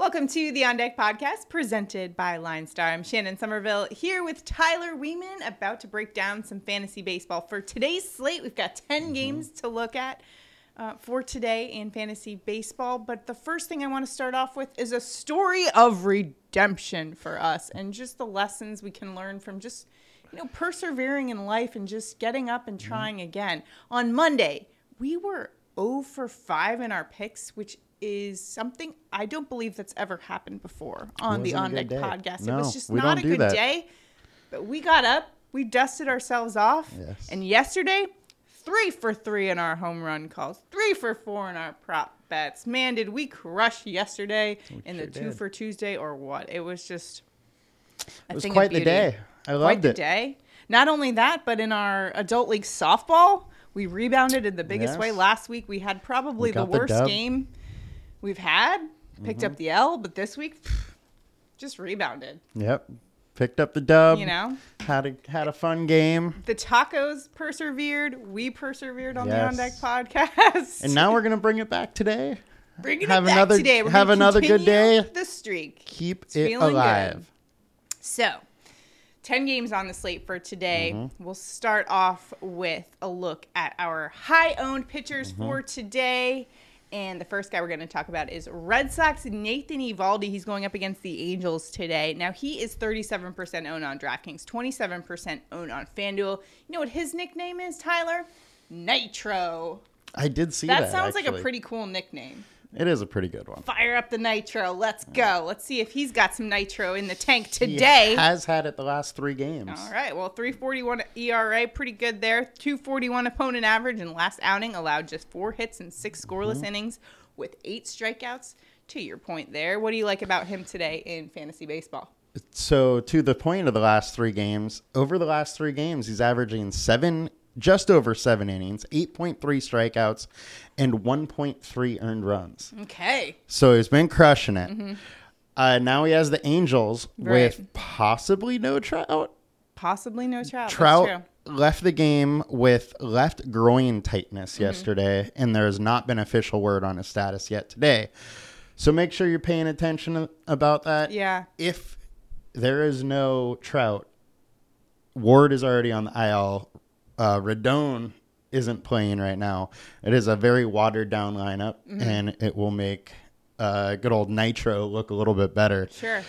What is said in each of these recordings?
Welcome to the On Deck podcast presented by Line Star. I'm Shannon Somerville here with Tyler Weeman, about to break down some fantasy baseball. For today's slate, we've got 10 Mm-hmm. games to look at uh, for today in fantasy baseball. But the first thing I want to start off with is a story of redemption for us and just the lessons we can learn from just, you know, persevering in life and just getting up and Mm-hmm. trying again. On Monday, we were 0 for 5 in our picks, which is something I don't believe that's ever happened before on the On Deck podcast. it was just not a good that. day, but we got up, we dusted ourselves off, Yes. and yesterday, three for three in our home run calls, three for four in our prop bets. Man, did we crush yesterday in the two did. for Tuesday or what? It was just It was quite the day. I Quite loved the it. day. Not only that, but in our adult league softball, we rebounded in the biggest way. Last week we had probably We the got the worst game we've had. Picked up the L, but this week pff, just rebounded. Yep. Picked up the dub. You know, Had a had a fun game. the tacos persevered. We persevered on the On Deck podcast. And now we're gonna bring it back today. bringing have it back another- today. We're have another good day. The streak. Keep It's it alive. good. So, 10 games on the slate for today. Mm-hmm. We'll start off with a look at our high owned pitchers Mm-hmm. for today. And the first guy we're going to talk about is Red Sox Nathan Eovaldi. He's going up against the Angels today. Now, he is 37% owned on DraftKings, 27% owned on FanDuel. You know what his nickname is, Tyler? Nitro. I did see That, that. sounds like a pretty cool nickname. It is a pretty good one. Fire up the Nitro. Let's go. Let's see if he's got some Nitro in the tank today. He has had it the last three games. All right. Well, 341 ERA, pretty good there. 241 opponent average, and last outing allowed just four hits and six scoreless Mm-hmm. innings with eight strikeouts. To your point there, what do you like about him today in fantasy baseball? So to the point of the last three games, over the last three games, he's averaging seven, just over seven innings, eight point three strikeouts, and one point three earned runs. Okay. So he's been crushing it. Uh, now he has the Angels Right. with possibly no Trout. Possibly no Trout. Trout left the game with left groin tightness yesterday, and there has not been official word on his status yet today. So make sure you're paying attention about that. Yeah. If there is no Trout, Ward is already on the IL. Uh, Rendon isn't playing right now. It is a very watered down lineup, and it will make uh, good old Nitro look a little bit better. Sure.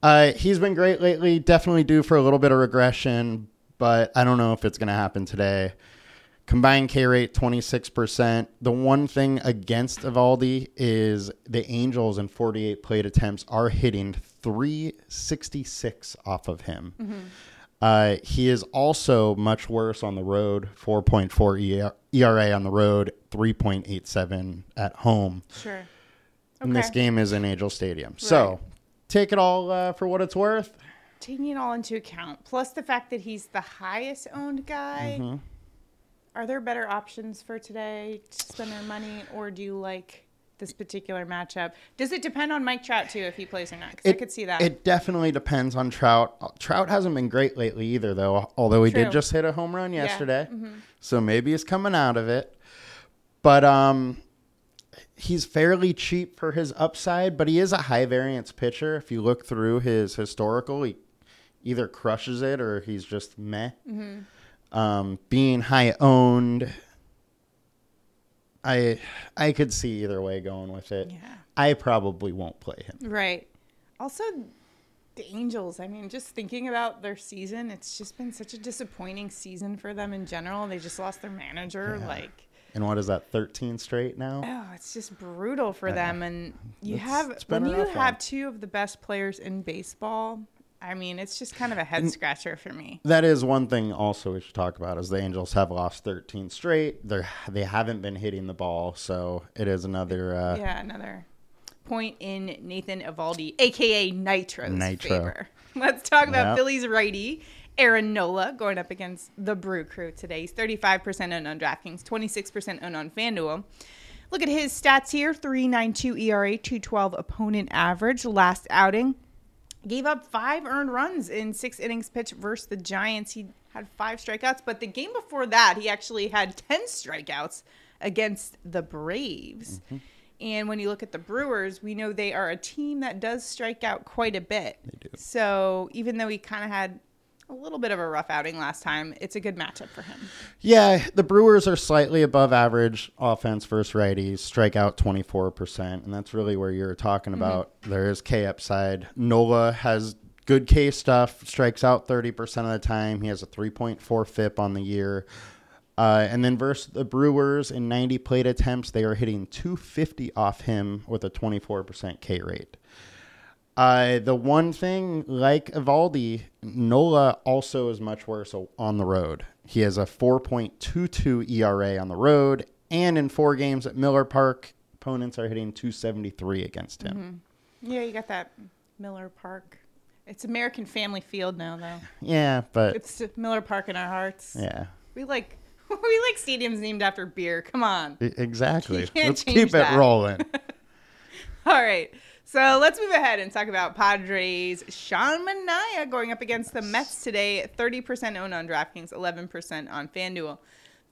Uh, he's been great lately. Definitely due for a little bit of regression, but I don't know if it's going to happen today. Combined K rate 26%. The one thing against Eovaldi is the Angels in 48 plate attempts are hitting 366 off of him. Uh, he is also much worse on the road 4.4 ERA on the road, 3.87 at home. Sure. Okay. And this game is in Angel Stadium. So take it all uh, for what it's worth. Taking it all into account, plus the fact that he's the highest owned guy, Mm-hmm. are there better options for today to spend their money, or do you like this particular matchup? Does it depend on Mike Trout too if he plays or not? Because I could see that. It definitely depends on Trout. Trout hasn't been great lately either, though. Although he True. did just hit a home run Yeah. yesterday, Mhm. so maybe he's coming out of it. But um, he's fairly cheap for his upside. But he is a high variance pitcher. If you look through his historical, he either crushes it or he's just meh. Mm-hmm. Um, being high owned, I I could see either way going with it. Yeah. I probably won't play him. Right. Also, the Angels. I mean, just thinking about their season, it's just been such a disappointing season for them in general. They just lost their manager. Yeah. Like, And what is that? Thirteen straight now. oh, it's just brutal for Yeah. them. And you It's- have it's when you have one. two of the best players in baseball. I mean, it's just kind of a head scratcher for me. That is one thing also we should talk about is the Angels have lost 13 straight. They they haven't been hitting the ball, so it is another uh, yeah, another point in Nathan Eovaldi, aka Nitro's Nitro. favor. Let's talk about Yep. Phillies righty Aaron Nola going up against the Brew Crew today. He's 35% owned on DraftKings, 26% owned on FanDuel. Look at his stats here: 3.92 ERA, 2.12 opponent average. Last outing, gave up five earned runs in six innings pitched versus the Giants. He had five strikeouts, but the game before that, he actually had 10 strikeouts against the Braves. Mm-hmm. And when you look at the Brewers, we know they are a team that does strike out quite a bit. They do. So even though he kind of had a little bit of a rough outing last time, it's a good matchup for him. Yeah, the Brewers are slightly above average offense versus righties, strike out 24%, and that's really where you're talking about. There is K upside. Nola has good K stuff, strikes out 30% of the time. He has a 3.4 FIP on the year. Uh, and then versus the Brewers in 90 plate attempts, they are hitting 250 off him with a 24% K rate. Uh, the one thing, like Eovaldi, Nola also is much worse on the road. He has a 4.22 ERA on the road, and in four games at Miller Park, opponents are hitting 273 against him. Yeah, you got that Miller Park. It's American Family Field now, though. Yeah, but It's Miller Park in our hearts. yeah, We like we like stadiums named after beer. Come on. exactly. Let's keep that. it rolling. All right. So let's move ahead and talk about Padres. Sean Manaea going up against the Mets today. 30% owned on DraftKings, 11% on FanDuel.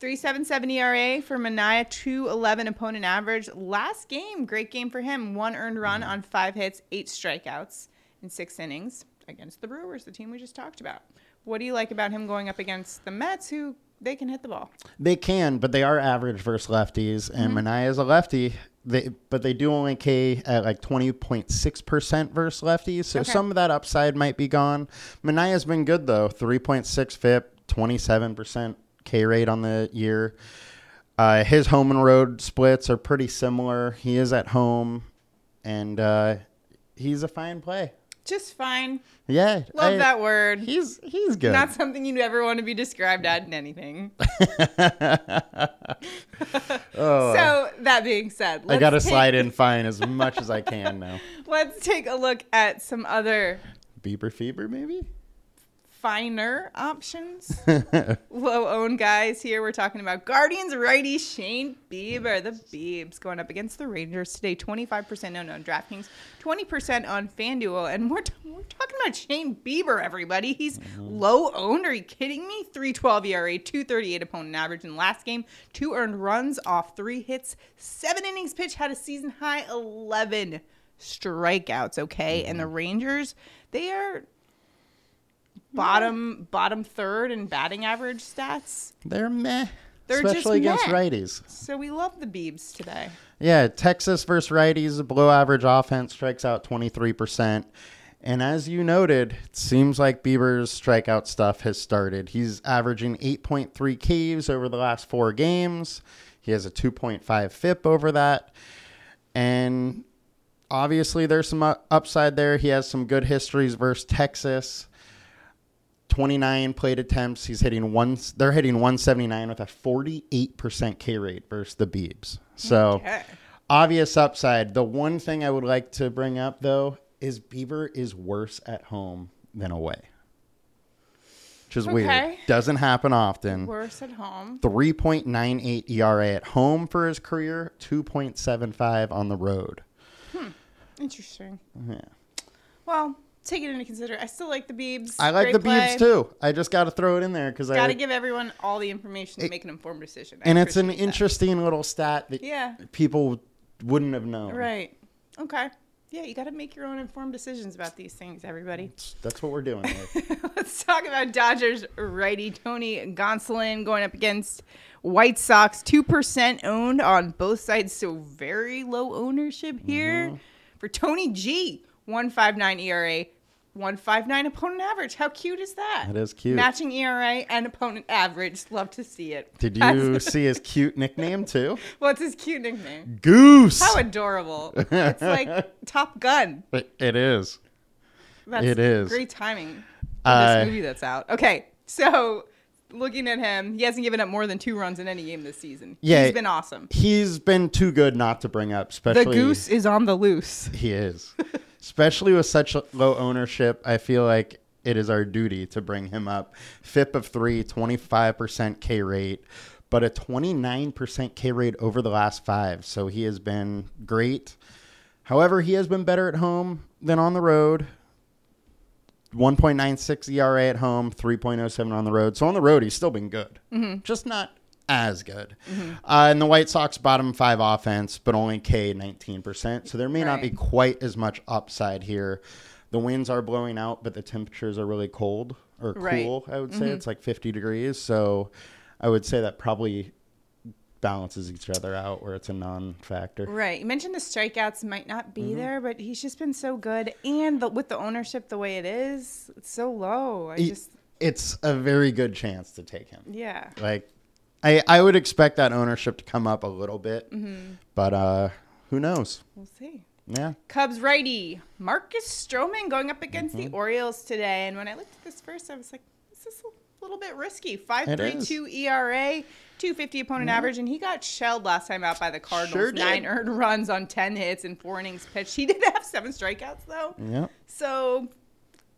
377 ERA for Manaea, 211 opponent average. Last game, great game for him. One earned run on five hits, eight strikeouts in six innings against the Brewers, the team we just talked about. What do you like about him going up against the Mets, who they can hit the ball? They can, but they are average versus lefties, and Mm-hmm. Manaea is a lefty. They, but they do only K at like twenty point six percent versus lefties, so Okay. some of that upside might be gone. Manaea's been good though, three point six FIP, twenty seven percent K rate on the year. Uh, his home and road splits are pretty similar. He is at home, and uh, he's a fine play. Just fine. Yeah, Love I- that word. He's he's good. Not something you'd ever want to be described at in anything. oh, So that being said, I let's got to take- slide in fine as much as I can now. Let's take a look at some other Bieber fever, maybe. Finer options. Low owned guys here. We're talking about Guardians righty Shane Bieber, the Biebs, going up against the Rangers today. 25% owned on DraftKings, 20% on FanDuel. And we're, t- we're talking about Shane Bieber, everybody. He's mm-hmm. low owned. Are you kidding me? 312 ERA, 238 opponent average in last game, two earned runs off three hits, seven innings pitched, had a season high 11 strikeouts, okay? And the mm-hmm. Rangers, they are bottom bottom third in batting average stats. They're meh. They're just especially against meh. righties. So we love the Beebs today. Yeah, Texas versus righties, below average offense strikes out 23%. And as you noted, it seems like Bieber's strikeout stuff has started. He's averaging 8.3 Ks over the last four games. He has a 2.5 FIP over that. And obviously, there's some upside there. He has some good histories versus Texas. 29 plate attempts. He's hitting one. They're hitting 179 with a 48% K rate versus the Beebs. So Okay. obvious upside. The one thing I would like to bring up though is Bieber is worse at home than away, which is weird. Okay. Doesn't happen often. Worse at home. 3.98 ERA at home for his career. 2.75 on the road. Hmm. Interesting. Yeah. Well, take it into consideration. I still like the Beebs. I like Great the play. Beebs too. I just got to throw it in there because I got to give everyone all the information to make an informed decision. I and it's an that. interesting little stat that Yeah. people wouldn't have known. Right. Okay. Yeah, you got to make your own informed decisions about these things, everybody. That's what we're doing. Let's talk about Dodgers righty Tony Gonsolin going up against White Sox. 2% owned on both sides, so very low ownership here. Mm-hmm. For Tony G, 159 ERA, 159 opponent average. How cute is that? That is cute. Matching ERA and opponent average. Love to see it. Did you see his cute nickname too? What's his cute nickname? Goose. How adorable. It's like Top Gun. It- is. That's It is. great timing for Uh, this movie that's out. Okay, so looking at him, he hasn't given up more than two runs in any game this season. Yeah. he's been awesome. He's been too good not to bring up, Especially The goose is on the loose. He is. Especially with such low ownership, I feel like it is our duty to bring him up. FIP of 3, 25% K rate, but a 29% K rate over the last 5. So he has been great. However, he has been better at home than on the road. 1.96 ERA at home, 3.07 on the road. So on the road, he's still been good. Mm-hmm. Just not as good. Uh, and the White Sox bottom five offense, but only K 19%. So there may not be quite as much upside here. The winds are blowing out, but the temperatures are really cold or Right. cool, I would say. It's like 50 degrees. So I would say that probably balances each other out where it's a non factor. Right. You mentioned the strikeouts might not be Mm-hmm. there, but he's just been so good. And the, with the ownership the way it is, it's so low. I just, It's a very good chance to take him. yeah. Like, I, I would expect that ownership to come up a little bit, Mm-hmm. but uh, who knows? We'll see. Yeah. Cubs righty Marcus Stroman going up against Mm-hmm. the Orioles today. And when I looked at this first, I was like, this is a little bit risky. 5.32 ERA, 250 opponent average, and he got shelled last time out by the Cardinals. Sure Nine earned runs on 10 hits and four innings pitched. He did have seven strikeouts though. Yep. So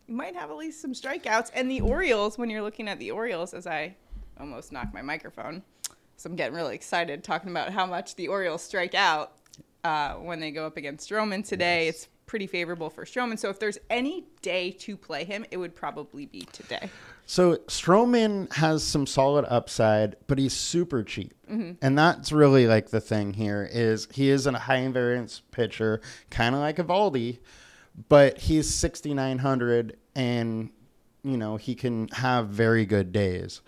you might have at least some strikeouts. And the Orioles, when you're looking at the Orioles, as I almost knocked my microphone, so I'm getting really excited talking about how much the Orioles strike out uh, when they go up against Stroman today. It's pretty favorable for Stroman. So if there's any day to play him, it would probably be today. So Stroman has some solid upside, but he's super cheap, Mm-hmm. and that's really like the thing here is he is a high variance pitcher, kind of like Eovaldi, but he's sixty nine hundred, and you know he can have very good days.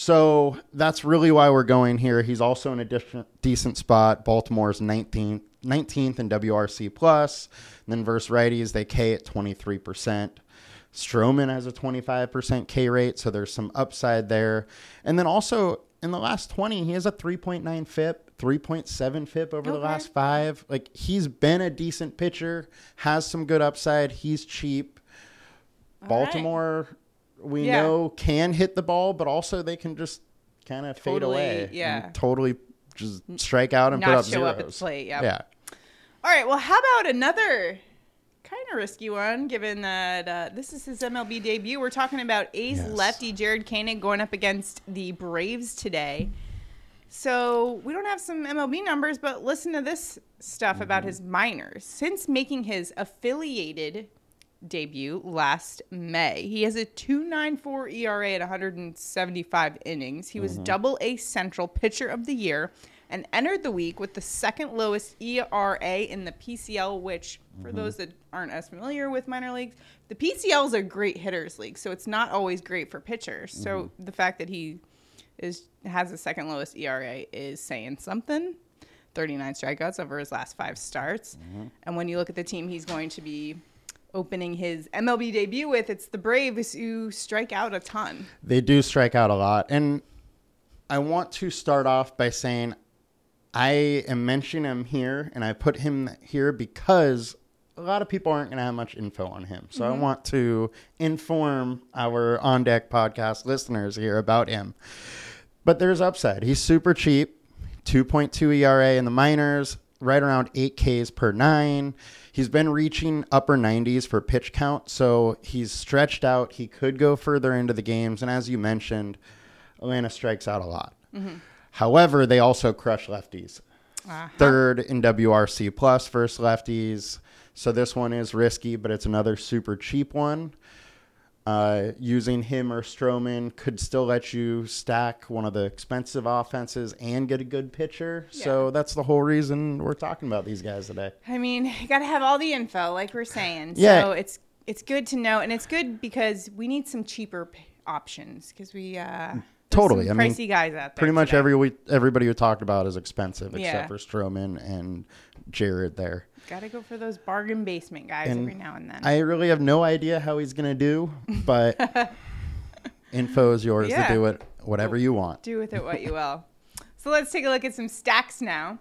So that's really why we're going here. He's also in a decent, decent spot. Baltimore's 19th, 19th in WRC plus. And then versus righties, they K at 23%. Stroman has a 25% K rate, so there's some upside there. And then also in the last 20, he has a 3.9 FIP, 3.7 FIP over the last five. Like he's been a decent pitcher, has some good upside. He's cheap. All right. We Yeah. know can hit the ball, but also they can just kind of fade Totally, away. and yeah. totally just strike out and Not put up show zeros. up at the plate, yep. Yeah. All right. Well, how about another kind of risky one, given that uh, this is his MLB debut? We're talking about A's Yes. lefty Jared Koenig going up against the Braves today. So we don't have some MLB numbers, but listen to this stuff about his minors. Since making his affiliated debut last May, he has a 2.94 ERA at 175 innings. He was mm-hmm. Double A Central Pitcher of the Year and entered the week with the second lowest ERA in the PCL, which, for mm-hmm. those that aren't as familiar with minor leagues, the PCL is a great hitters league, so it's not always great for pitchers. So mm-hmm. the fact that he is has the second lowest ERA is saying something. 39 strikeouts over his last five starts. And when you look at the team he's going to be opening his MLB debut with, it's the Braves who strike out a ton. They do strike out a lot. And I want to start off by saying I am mentioning him here and I put him here because a lot of people aren't going to have much info on him. So I mm-hmm. want to inform our On Deck podcast listeners here about him. But there's upside. He's super cheap, 2.2 ERA in the minors, right around 8 Ks per nine. He's been reaching upper 90s for pitch count, so he's stretched out. He could go further into the games. And as you mentioned, Atlanta strikes out a lot. However, they also crush lefties. Uh-huh. Third in WRC plus versus lefties. So this one is risky, but it's another super cheap one. Uh, using him or Stroman could still let you stack one of the expensive offenses and get a good pitcher. So that's the whole reason we're talking about these guys today. I mean, you got to have all the info, like we're saying. Yeah. So it's it's good to know, and it's good because we need some cheaper p- options because we uh, Totally. some I mean, pricey guys out there. Pretty much today. every we, everybody we talked about is expensive Yeah. except for Stroman and Jared there. Got to go for those bargain basement guys And every now and then. I really have no idea how he's going to do, but info is yours Yeah. to do it whatever you want. do with it what you will. So let's take a look at some stacks now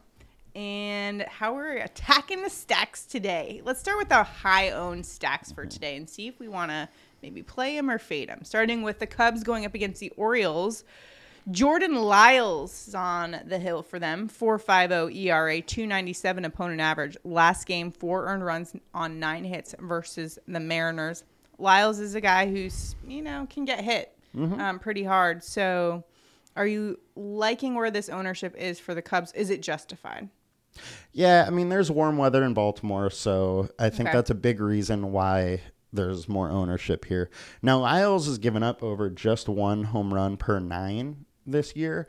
and how we're attacking the stacks today. Let's start with our high owned stacks for today and see if we want to maybe play them or fade them. Starting with the Cubs going up against the Orioles. Jordan Lyles is on the hill for them. 4.50 ERA, 297 opponent average. Last game, four earned runs on nine hits versus the Mariners. Lyles is a guy who's, you know, can get hit um, pretty hard. So are you liking where this ownership is for the Cubs? Is it justified? Yeah, I mean, there's warm weather in Baltimore, so I think Okay. that's a big reason why there's more ownership here. Now, Lyles has given up over just one home run per nine this year,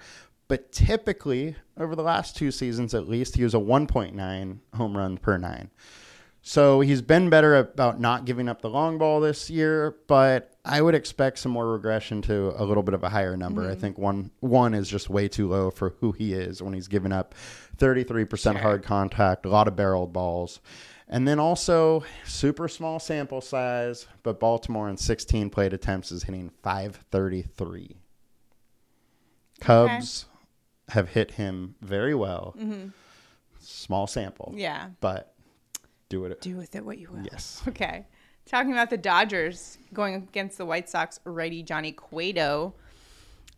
But typically, over the last two seasons at least, he was a 1.9 home run per nine. So he's been better about not giving up the long ball this year, but I would expect some more regression to a little bit of a higher number. Mm-hmm. I think one one is just way too low for who he is when he's giving up 33% Sure. hard contact, a lot of barreled balls. And then also super small sample size, but Baltimore in 16 plate attempts is hitting 533. Cubs have hit him very well. Small sample, Yeah. but do it. Do with it what you will. Yes. Okay. Talking about the Dodgers going against the White Sox righty Johnny Cueto.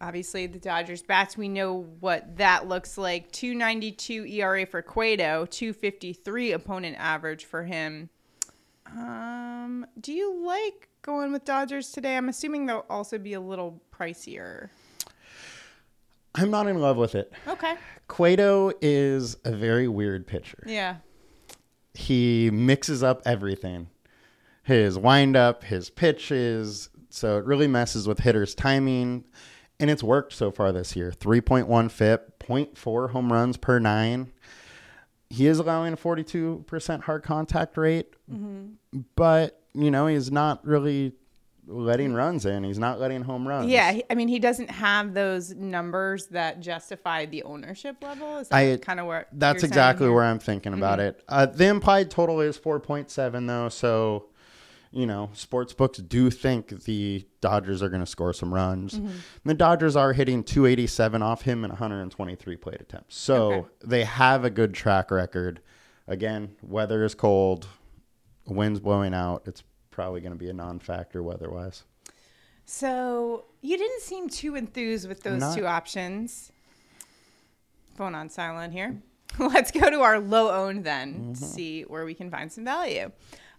Obviously, the Dodgers bats, we know what that looks like. 292 ERA for Cueto, 253 opponent average for him. Um, do you like going with Dodgers today? I'm assuming they'll also be a little pricier. I'm not in love with it. Okay. Cueto is a very weird pitcher. Yeah. He mixes up everything his windup, his pitches. So it really messes with hitters' timing. And it's worked so far this year 3.1 FIP, 0.4 home runs per nine. He is allowing a 42% hard contact rate, mm-hmm. but, you know, he's not really letting runs in. He's not letting home runs. Yeah, he- I mean, he doesn't have those numbers that justify the ownership level. Is that kind of where That's exactly where I'm thinking about it. Uh, the implied total is 4.7, though. So, you know, sports books do think the Dodgers are going to score some runs. Mm-hmm. The Dodgers are hitting 287 off him in 123 plate attempts. So Okay. they have a good track record. Again, weather is cold, wind's blowing out. It's probably going to be a non factor weather wise. So you didn't seem too enthused with those Not- two options. Phone on silent here. Let's go to our low owned then Mm-hmm. to see where we can find some value.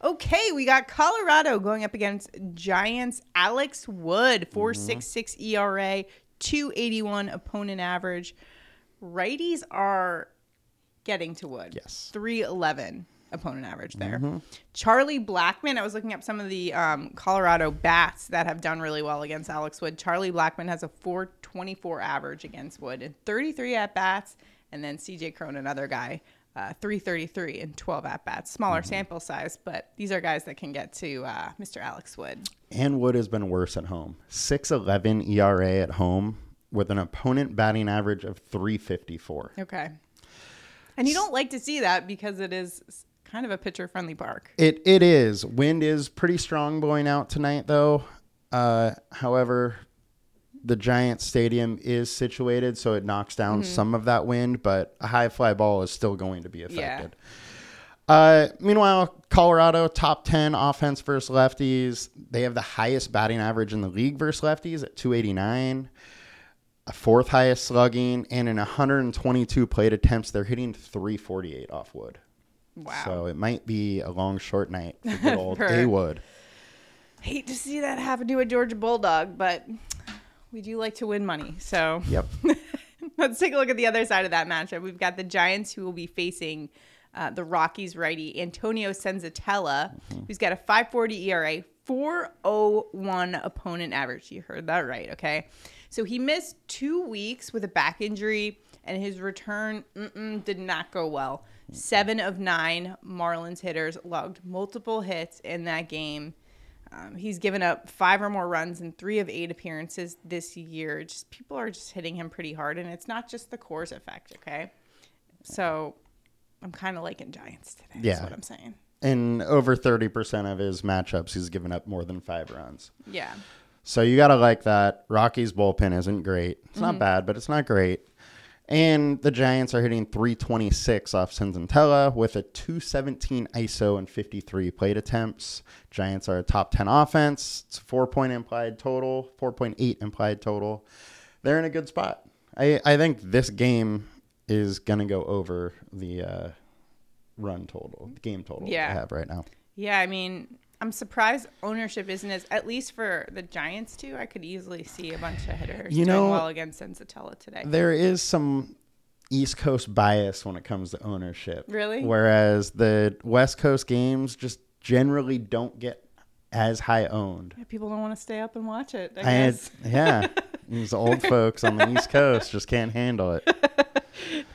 Okay, we got Colorado going up against Giants. Alex Wood, Mm-hmm. 4.66 ERA, 281 opponent average. Righties are getting to Wood. Yes. 311 opponent average there. Mm-hmm. Charlie Blackmon, I was looking up some of the um, Colorado bats that have done really well against Alex Wood. Charlie Blackmon has a 424 average against Wood and 33 at bats. And then CJ Cron, another guy, uh, 333 and 12 at bats. Smaller Mm-hmm. sample size, but these are guys that can get to uh, Mr. Alex Wood. And Wood has been worse at home. 611 ERA at home with an opponent batting average of 354. Okay. And you don't like to see that because it is kind of a pitcher friendly park. It it is. Wind is pretty strong blowing out tonight though. Uh, however, the Giant Stadium is situated so it knocks down some of that wind, but a high fly ball is still going to be affected. Uh, meanwhile, Colorado top 10 offense versus lefties. They have the highest batting average in the league versus lefties at 289. A fourth highest slugging and in 122 plate attempts, they're hitting 348 off wood. Wow. So it might be a long, short night for good old For- A Wood. Hate to see that happen to a Georgia Bulldog, but we do like to win money. So Yep. let's take a look at the other side of that matchup. We've got the Giants who will be facing uh, the Rockies righty Antonio Senzatela, who's got a 540 ERA, 401 opponent average. You heard that right, okay? So he missed two weeks with a back injury, and his return did not go well. Seven of nine Marlins hitters logged multiple hits in that game. Um, he's given up five or more runs in three of eight appearances this year. Just people are just hitting him pretty hard, and it's not just the Coors effect. Okay, so I'm kind of liking Giants today. That's Yeah. what I'm saying. In over 30% of his matchups, he's given up more than five runs. Yeah, So you got to like that. Rockies bullpen isn't great. It's Mm-hmm. not bad, but it's not great. And the Giants are hitting 326 off Senzatela with a 217 ISO and 53 plate attempts. Giants are a top 10 offense. It's a four point implied total, 4.8 implied total. They're in a good spot. I, I think this game is going to go over the uh, run total, the game total Yeah. I have right now. yeah. I mean, I'm surprised ownership isn't as at least for the Giants too. I could easily see a bunch of hitters You doing know- well against Senzatela today. There is some East Coast bias when it comes to ownership. Really? Whereas the West Coast games just generally don't get as high owned. Yeah, People don't want to stay up and watch it. I I had, guess. yeah. These old folks on the East Coast just can't handle it.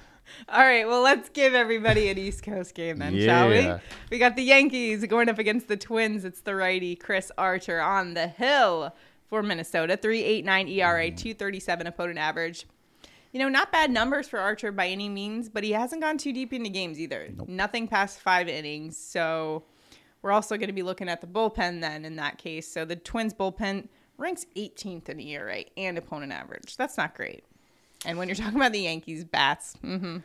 All right, well, let's give everybody an East Coast game then, shall we? We got the Yankees going up against the Twins. It's the righty Chris Archer on the hill for Minnesota. 3.89 ERA, mm. 237 opponent average. You know, not bad numbers for Archer by any means, but he hasn't gone too deep into games either. Nothing past five innings. So we're also going to be looking at the bullpen then in that case. So the Twins bullpen ranks 18th in ERA and opponent average. That's not great. And when you're talking about the Yankees bats, hmm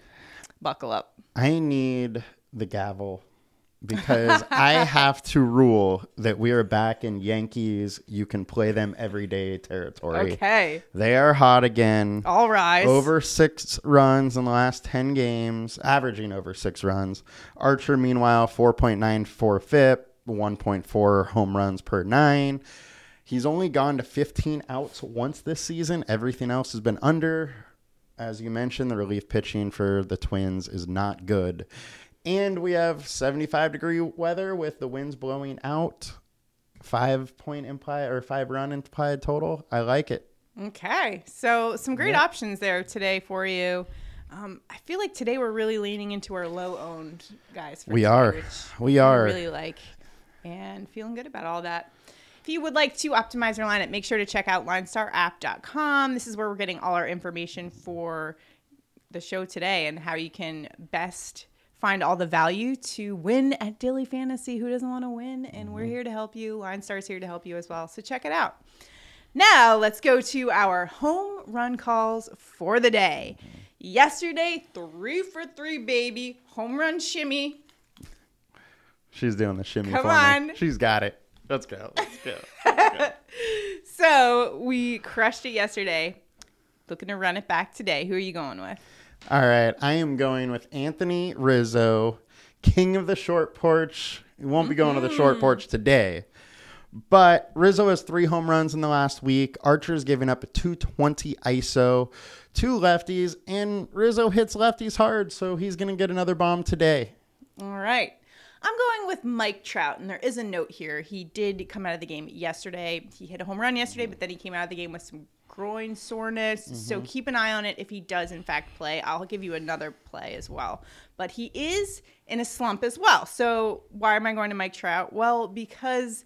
buckle up. I need the gavel because I have to rule that we are back in Yankees. You can play them every day territory. Okay. They are hot again. All right. Over six runs in the last 10 games, averaging over six runs. Archer, meanwhile, 4.94 FIP, 1.4 home runs per nine. He's only gone to 15 outs once this season. Everything else has been under. As you mentioned, the relief pitching for the Twins is not good. And we have 75 degree weather with the winds blowing out. Five point implied or five run implied total. I like it. Okay. So some great Yeah. options there today for you. Um, I feel like today we're really leaning into our low owned guys. For We today, are. We I are. really like and feeling good about all that. If you would like to optimize your lineup, make sure to check out linestarapp.com. This is where we're getting all our information for the show today and how you can best find all the value to win at Daily Fantasy. Who doesn't want to win? And we're mm-hmm. here to help you. Line Star's here to help you as well. So check it out. Now let's go to our home run calls for the day. Yesterday, three for three, baby. Home run shimmy. She's doing the shimmy Come on. me. She's got it. Let's go. Let's go. So we crushed it yesterday. Looking to run it back today. Who are you going with? All right. I am going with Anthony Rizzo, king of the short porch. He won't be going to the short mm-hmm. porch today. But Rizzo has three home runs in the last week. Archer's giving up a 220 ISO, two lefties, and Rizzo hits lefties hard, so he's going to get another bomb today. All right. I'm going with Mike Trout, and there is a note here. He did come out of the game yesterday. He hit a home run yesterday, but then he came out of the game with some groin soreness. So mm-hmm. keep an eye on it if he does, in fact, play. I'll give you another play as well. But he is in a slump as well. So why am I going to Mike Trout? Well, because.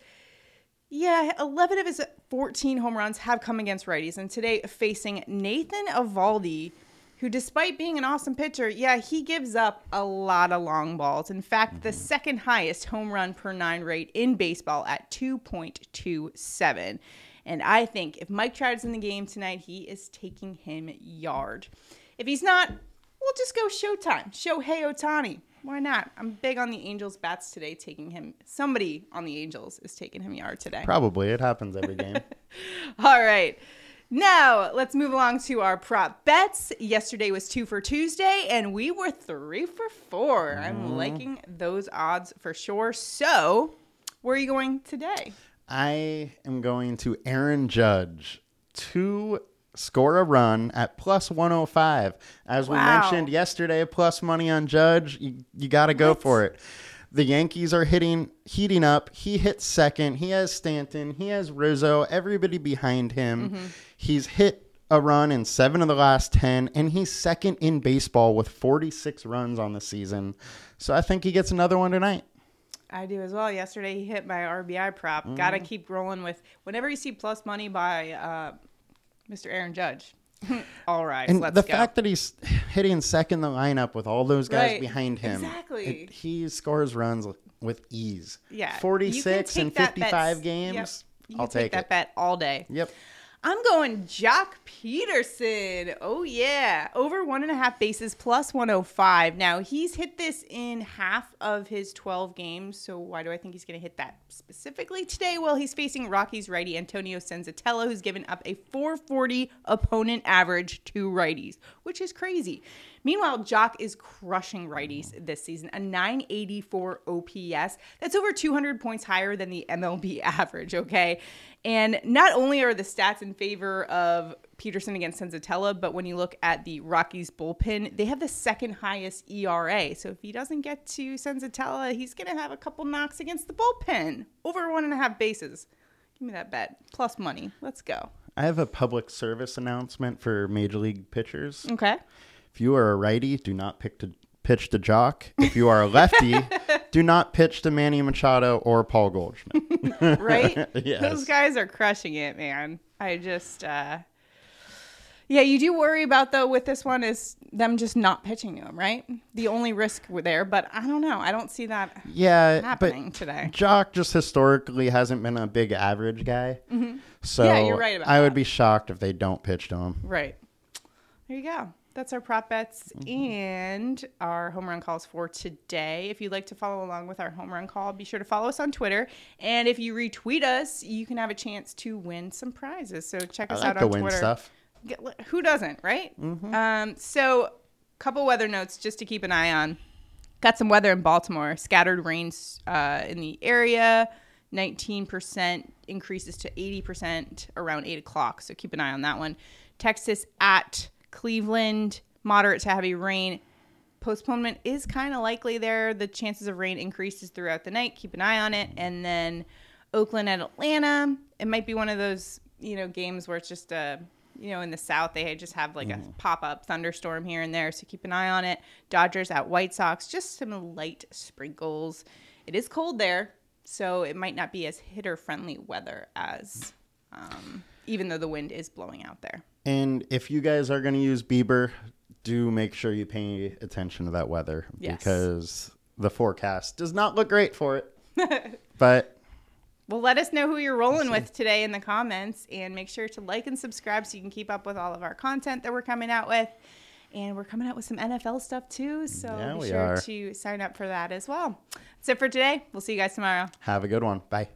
Yeah, 11 of his 14 home runs have come against righties. And today, facing Nathan Eovaldi, who, despite being an awesome pitcher, yeah, he gives up a lot of long balls. In fact, the mm-hmm. second highest home run per nine rate in baseball at 2.27. And I think if Mike Trout is in the game tonight, he is taking him yard. If he's not, we'll just go showtime. Shohei Ohtani. Why not? I'm big on the Angels bats today, taking him. Somebody on the Angels is taking him yard today. Probably. It happens every game. All right. Now, let's move along to our prop bets. Yesterday was two for Tuesday, and we were three for 4 I'm mm-hmm. liking those odds for sure. So, where are you going today? I am going to Aaron Judge to score a run at plus 105. As we Wow. mentioned yesterday, plus money on Judge. You, you got to go for it. The Yankees are hitting, heating up. He hits second. He has Stanton. He has Rizzo. Everybody behind him. He's hit a run in seven of the last 10, and he's second in baseball with 46 runs on the season. So I think he gets another one tonight. I do as well. Yesterday, he hit my RBI prop. Got to keep rolling with whenever you see plus money by uh, Mr. Aaron Judge. All right, And the go. fact that he's hitting second in the lineup with all those guys Right. behind him, Exactly. it- he scores runs with ease. yeah, 46 and that bet- 55 Yep. games. You I'll take, take that it. bet all day. Yep. I'm going Joc Pederson. Oh, yeah. Over one and a half bases plus 105. Now, he's hit this in half of his 12 games. So, why do I think he's going to hit that specifically today? Well, he's facing Rockies righty Antonio Senzatela, who's given up a 440 opponent average to righties, which is crazy. Meanwhile, Joc is crushing righties this season, a 984 OPS. That's over 200 points higher than the MLB average, okay? And not only are the stats in favor of Pederson against Senzatela, but when you look at the Rockies bullpen, they have the second highest ERA. So if he doesn't get to Senzatela, he's going to have a couple knocks against the bullpen. Over one and a half bases. Give me that bet. Plus money. Let's go. I have a public service announcement for major league pitchers. Okay. If you are a righty, do not pick to pitch to Joc. If you are a lefty, do not pitch to Manny Machado or Paul Goldschmidt. Right? Yes. Those guys are crushing it, man. I just uh yeah, you do worry about though with this one is them just not pitching him, right? The only risk there, but I don't know. I don't see that yeah, happening today. Joc just historically hasn't been a big average guy. So Mm-hmm. Yeah, you're right about I would be shocked if they don't pitch to him. Right. There you go. That's our prop bets and our home run calls for today. If you'd like to follow along with our home run call, be sure to follow us on Twitter. And if you retweet us, you can have a chance to win some prizes. So check I us like out on win Twitter. stuff. Who doesn't, right? Um, so, couple weather notes just to keep an eye on. Got some weather in Baltimore. Scattered rains uh, in the area. 19% increases to 80% around 8 o'clock. So keep an eye on that one. Texas at Cleveland, moderate to heavy rain. Postponement is kind of likely there. The chances of rain increases throughout the night. Keep an eye on it. And then Oakland at Atlanta. It might be one of those, you know, games where it's just a, you know, in the South, they just have like a pop up thunderstorm here and there. So keep an eye on it. Dodgers at White Sox, just some light sprinkles. It is cold there, so it might not be as hitter friendly weather as, um, even though the wind is blowing out there. And if you guys are going to use Bieber, do make sure you pay attention to that weather Yes. because the forecast does not look great for it. but Well, let us know who you're rolling with today in the comments and make sure to like and subscribe so you can keep up with all of our content that we're coming out with. And we're coming out with some NFL stuff too. So Yeah, be sure are. to sign up for that as well. That's it for today. We'll see you guys tomorrow. have a good one. Bye.